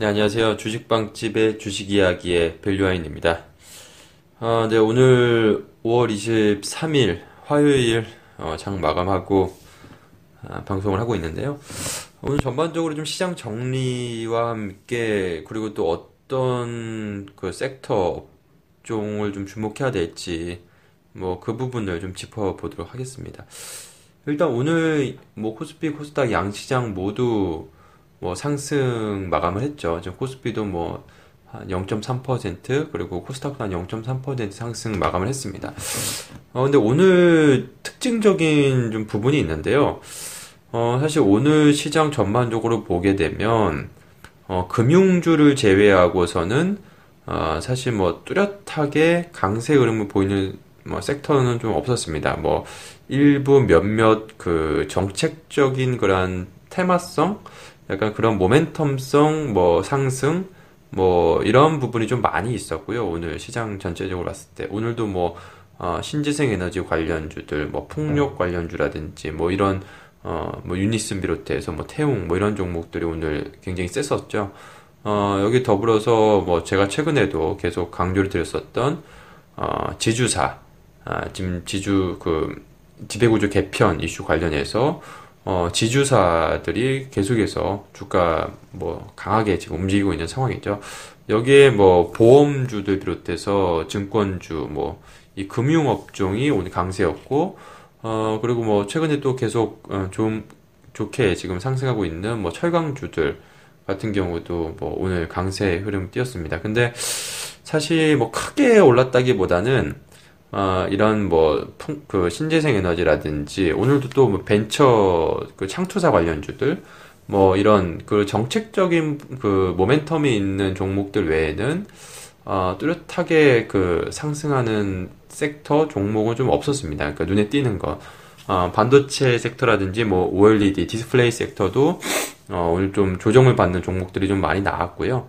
네, 안녕하세요. 주식빵집의 주식 이야기의 밸류아인입니다. 어, 네, 오늘 5월 23일 화요일 어, 장 마감하고 아, 방송을 하고 있는데요. 오늘 전반적으로 좀 시장 정리와 함께 그리고 또 어떤 그 섹터 업종을 좀 주목해야 될지 뭐 그 부분을 좀 짚어보도록 하겠습니다. 일단 오늘 뭐 코스피, 코스닥 양시장 모두 뭐 상승 마감을 했죠. 지금 코스피도 뭐 한 0.3% 그리고 코스닥도 한 0.3% 상승 마감을 했습니다. 어 근데 오늘 특징적인 좀 부분이 있는데요. 어 사실 오늘 시장 전반적으로 보게 되면 어 금융주를 제외하고서는 어 사실 뭐 뚜렷하게 강세 흐름을 보이는 뭐 섹터는 좀 없었습니다. 뭐 일부 몇몇 그 정책적인 그런 테마성 약간 그런 모멘텀성 뭐 상승 뭐 이런 부분이 좀 많이 있었고요. 오늘 시장 전체적으로 봤을 때 오늘도 뭐 어, 신재생 에너지 관련주들 뭐 풍력 관련주라든지 뭐 이런 어, 뭐 유니슨 비롯해서 뭐 태웅 뭐 이런 종목들이 오늘 굉장히 셌었죠. 어, 여기 더불어서 뭐 제가 최근에도 계속 강조를 드렸었던 어, 지주사 아, 지금 지주 그 지배구조 개편 이슈 관련해서 어, 지주사들이 계속해서 주가 뭐 강하게 지금 움직이고 있는 상황이죠. 여기에 뭐 보험주들 비롯해서 증권주 뭐 이 금융업종이 오늘 강세였고 어 그리고 뭐 최근에 또 계속 어, 좀 좋게 지금 상승하고 있는 뭐 철강주들 같은 경우도 뭐 오늘 강세 흐름 띄었습니다. 근데 사실 뭐 크게 올랐다기보다는 어, 이런 뭐, 그 신재생 에너지라든지, 오늘도 또 뭐 벤처 그 창투사 관련주들, 뭐 이런 그 정책적인 그 모멘텀이 있는 종목들 외에는, 어, 뚜렷하게 그 상승하는 섹터 종목은 좀 없었습니다. 그러니까 눈에 띄는 거. 어, 반도체 섹터라든지 뭐 OLED 디스플레이 섹터도 어, 오늘 좀 조정을 받는 종목들이 좀 많이 나왔고요.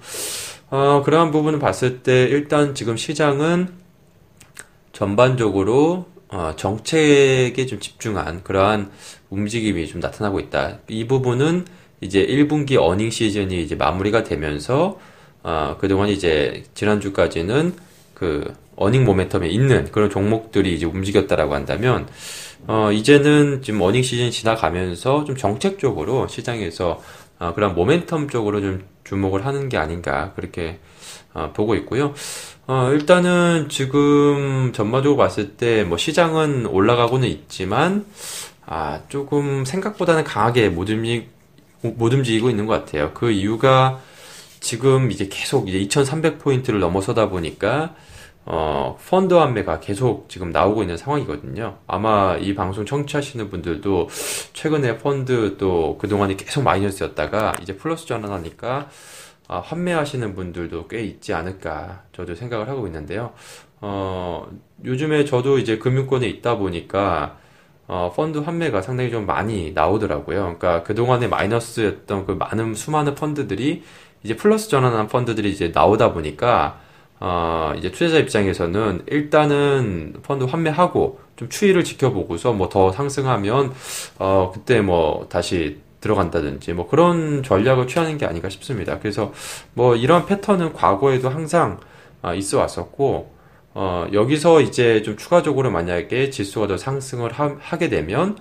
어, 그러한 부분을 봤을 때 일단 지금 시장은 전반적으로 어, 정책에 좀 집중한 그러한 움직임이 좀 나타나고 있다. 이 부분은 이제 1분기 어닝 시즌이 이제 마무리가 되면서 어, 그동안 이제 지난주까지는 그 어닝 모멘텀에 있는 그런 종목들이 이제 움직였다라고 한다면 어, 이제는 지금 어닝 시즌 지나가면서 좀 정책적으로 시장에서 어, 그런 모멘텀 쪽으로 좀 주목을 하는 게 아닌가 그렇게 어, 보고 있고요. 어, 일단은 지금 전반적으로 봤을 때 뭐 시장은 올라가고는 있지만 아, 조금 생각보다는 강하게 못 움직, 못 움직이고 있는 것 같아요. 그 이유가 지금 이제 계속 이제 2300 포인트를 넘어서다 보니까 어, 펀드 환매가 계속 지금 나오고 있는 상황이거든요. 아마 이 방송 청취하시는 분들도 최근에 펀드 또 그동안이 계속 마이너스였다가 이제 플러스 전환하니까 아, 환매하시는 분들도 꽤 있지 않을까 저도 생각을 하고 있는데요. 어, 요즘에 저도 이제 금융권에 있다 보니까 어, 펀드 환매가 상당히 좀 많이 나오더라고요. 그러니까 그동안에 마이너스였던 그 많은 수많은 펀드들이 이제 플러스 전환한 펀드들이 이제 나오다 보니까 어, 이제 투자자 입장에서는 일단은 펀드 환매하고 좀 추이를 지켜보고서 뭐 더 상승하면 어, 그때 뭐 다시 들어간다든지 뭐 그런 전략을 취하는 게 아닌가 싶습니다. 그래서 뭐 이런 패턴은 과거에도 항상 아, 있어 왔었고 어, 여기서 이제 좀 추가적으로 만약에 지수가 더 상승을 하, 게 되면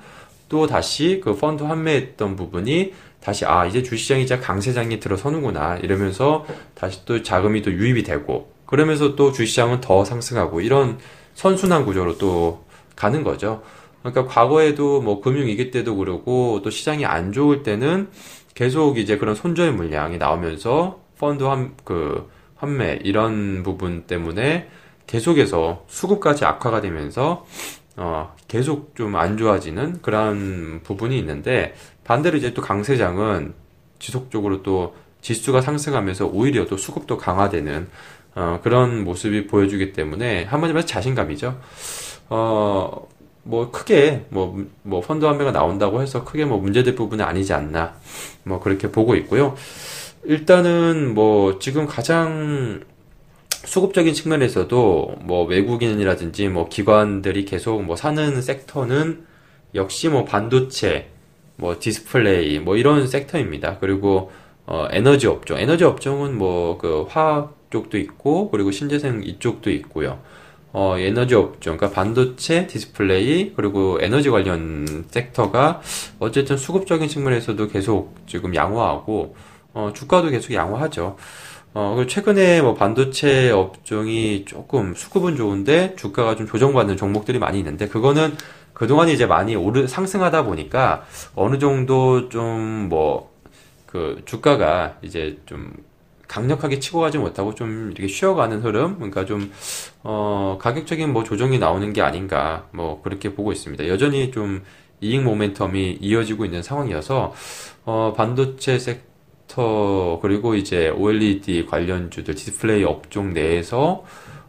또 다시 그 펀드 환매했던 부분이 다시 아 이제 주시장이 이제 강세장이 들어서는구나 이러면서 다시 또 자금이 또 유입이 되고 그러면서 또 주시장은 더 상승하고 이런 선순환 구조로 또 가는 거죠. 그러니까 과거에도 뭐 금융위기 때도 그러고 또 시장이 안 좋을 때는 계속 이제 그런 손절 물량이 나오면서 펀드 환, 그, 환매 이런 부분 때문에 계속해서 수급까지 악화가 되면서 어, 계속 좀 안 좋아지는 그런 부분이 있는데 반대로 이제 또 강세장은 지속적으로 또 지수가 상승하면서 오히려 또 수급도 강화되는 어, 그런 모습이 보여주기 때문에 한마디로 말해서 자신감이죠. 어, 뭐 크게 뭐, 뭐 펀드 환매가 나온다고 해서 크게 뭐 문제될 부분은 아니지 않나 뭐 그렇게 보고 있고요. 일단은 뭐 지금 가장 수급적인 측면에서도 뭐 외국인이라든지 뭐 기관들이 계속 뭐 사는 섹터는 역시 뭐 반도체, 뭐 디스플레이 뭐 이런 섹터입니다. 그리고 어, 에너지 업종. 에너지 업종은 뭐 그 화학 쪽도 있고 그리고 신재생 이쪽도 있고요. 어, 에너지 업종, 그러니까 반도체, 디스플레이, 그리고 에너지 관련 섹터가 어쨌든 수급적인 측면에서도 계속 지금 양호하고, 어, 주가도 계속 양호하죠. 어, 그리고 최근에 뭐 반도체 업종이 조금 수급은 좋은데 주가가 좀 조정받는 종목들이 많이 있는데 그거는 그동안 이제 많이 오르, 상승하다 보니까 어느 정도 좀 뭐, 그 주가가 이제 좀 강력하게 치고 가지 못하고 좀 이렇게 쉬어가는 흐름, 그러니까 좀, 어, 가격적인 뭐 조정이 나오는 게 아닌가, 뭐 그렇게 보고 있습니다. 여전히 좀 이익 모멘텀이 이어지고 있는 상황이어서, 어, 반도체 섹터, 그리고 이제 OLED 관련주들, 디스플레이 업종 내에서,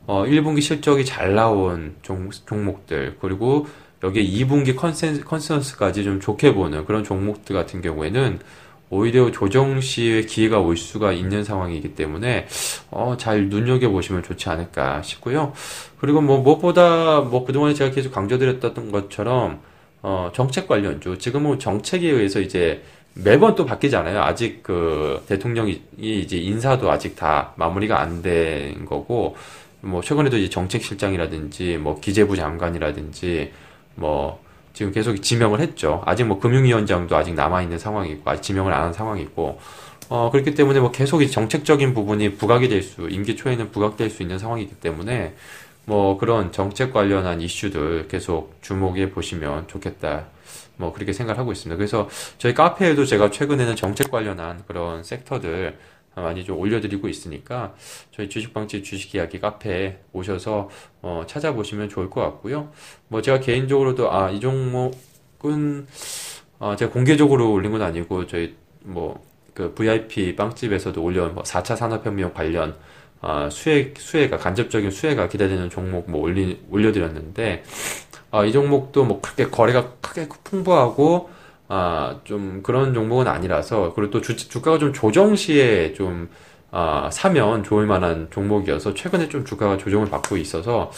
어, 1분기 실적이 잘 나온 종, 종목들, 그리고 여기에 2분기 컨센, 컨센서스까지 좀 좋게 보는 그런 종목들 같은 경우에는 오히려 조정 시에 기회가 올 수가 있는 상황이기 때문에 어, 잘 눈여겨 보시면 좋지 않을까 싶고요. 그리고 뭐 무엇보다 뭐 그동안에 제가 계속 강조드렸던 것처럼 어, 정책 관련주 지금은 정책에 의해서 이제 매번 또 바뀌잖아요. 아직 그 대통령이 이제 인사도 아직 다 마무리가 안 된 거고 뭐 최근에도 이제 정책실장이라든지 뭐 기재부 장관이라든지 뭐 지금 계속 지명을 했죠. 아직 뭐 금융위원장도 아직 남아있는 상황이고, 아직 지명을 안 한 상황이고, 어, 그렇기 때문에 뭐 계속 정책적인 부분이 부각이 될 수, 임기 초에는 부각될 수 있는 상황이기 때문에, 뭐 그런 정책 관련한 이슈들 계속 주목해 보시면 좋겠다. 뭐 그렇게 생각하고 있습니다. 그래서 저희 카페에도 제가 최근에는 정책 관련한 그런 섹터들 많이 좀 올려드리고 있으니까 저희 주식방집 주식 이야기 카페에 오셔서 어, 찾아보시면 좋을 것 같고요. 뭐 제가 개인적으로도 아 이 종목은 어, 제가 공개적으로 올린 건 아니고 저희 뭐 그 VIP 빵집에서도 올려온 뭐 4차 산업혁명 관련 어, 수혜 수혜가 간접적인 수혜가 기대되는 종목 뭐 올리 올려드렸는데 어, 이 종목도 뭐 크게 거래가 크게 풍부하고 아, 좀 그런 종목은 아니라서, 그리고 또 주, 주가가 좀 조정 시에 좀, 아, 사면 좋을 만한 종목이어서 최근에 좀 주가가 조정을 받고 있어서,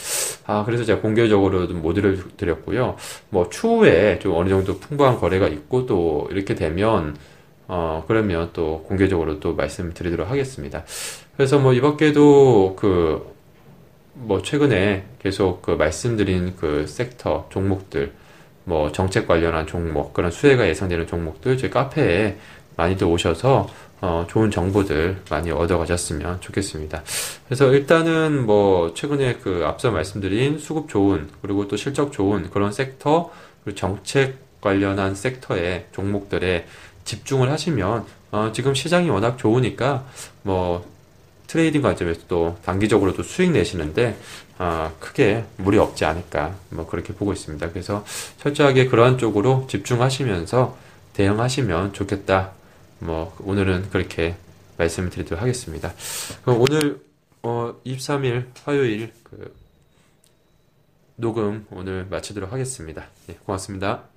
아, 그래서 제가 공개적으로 좀 모드를 드렸고요. 뭐, 추후에 좀 어느 정도 풍부한 거래가 있고 또 이렇게 되면, 어, 그러면 또 공개적으로 또 말씀드리도록 하겠습니다. 그래서 뭐, 이 밖에도 그, 뭐, 최근에 계속 그 말씀드린 그 섹터, 종목들, 뭐 정책 관련한 종목 그런 수혜가 예상되는 종목들 저희 카페에 많이들 오셔서 어, 좋은 정보들 많이 얻어 가셨으면 좋겠습니다. 그래서 일단은 뭐 최근에 그 앞서 말씀드린 수급 좋은 그리고 또 실적 좋은 그런 섹터 그리고 정책 관련한 섹터의 종목들에 집중을 하시면 어, 지금 시장이 워낙 좋으니까 뭐 트레이딩 관점에서 또 단기적으로도 수익 내시는데 아, 크게 무리 없지 않을까 뭐 그렇게 보고 있습니다. 그래서 철저하게 그러한 쪽으로 집중하시면서 대응하시면 좋겠다. 뭐 오늘은 그렇게 말씀을 드리도록 하겠습니다. 그럼 오늘 어, 23일 화요일 그 녹음 오늘 마치도록 하겠습니다. 네, 고맙습니다.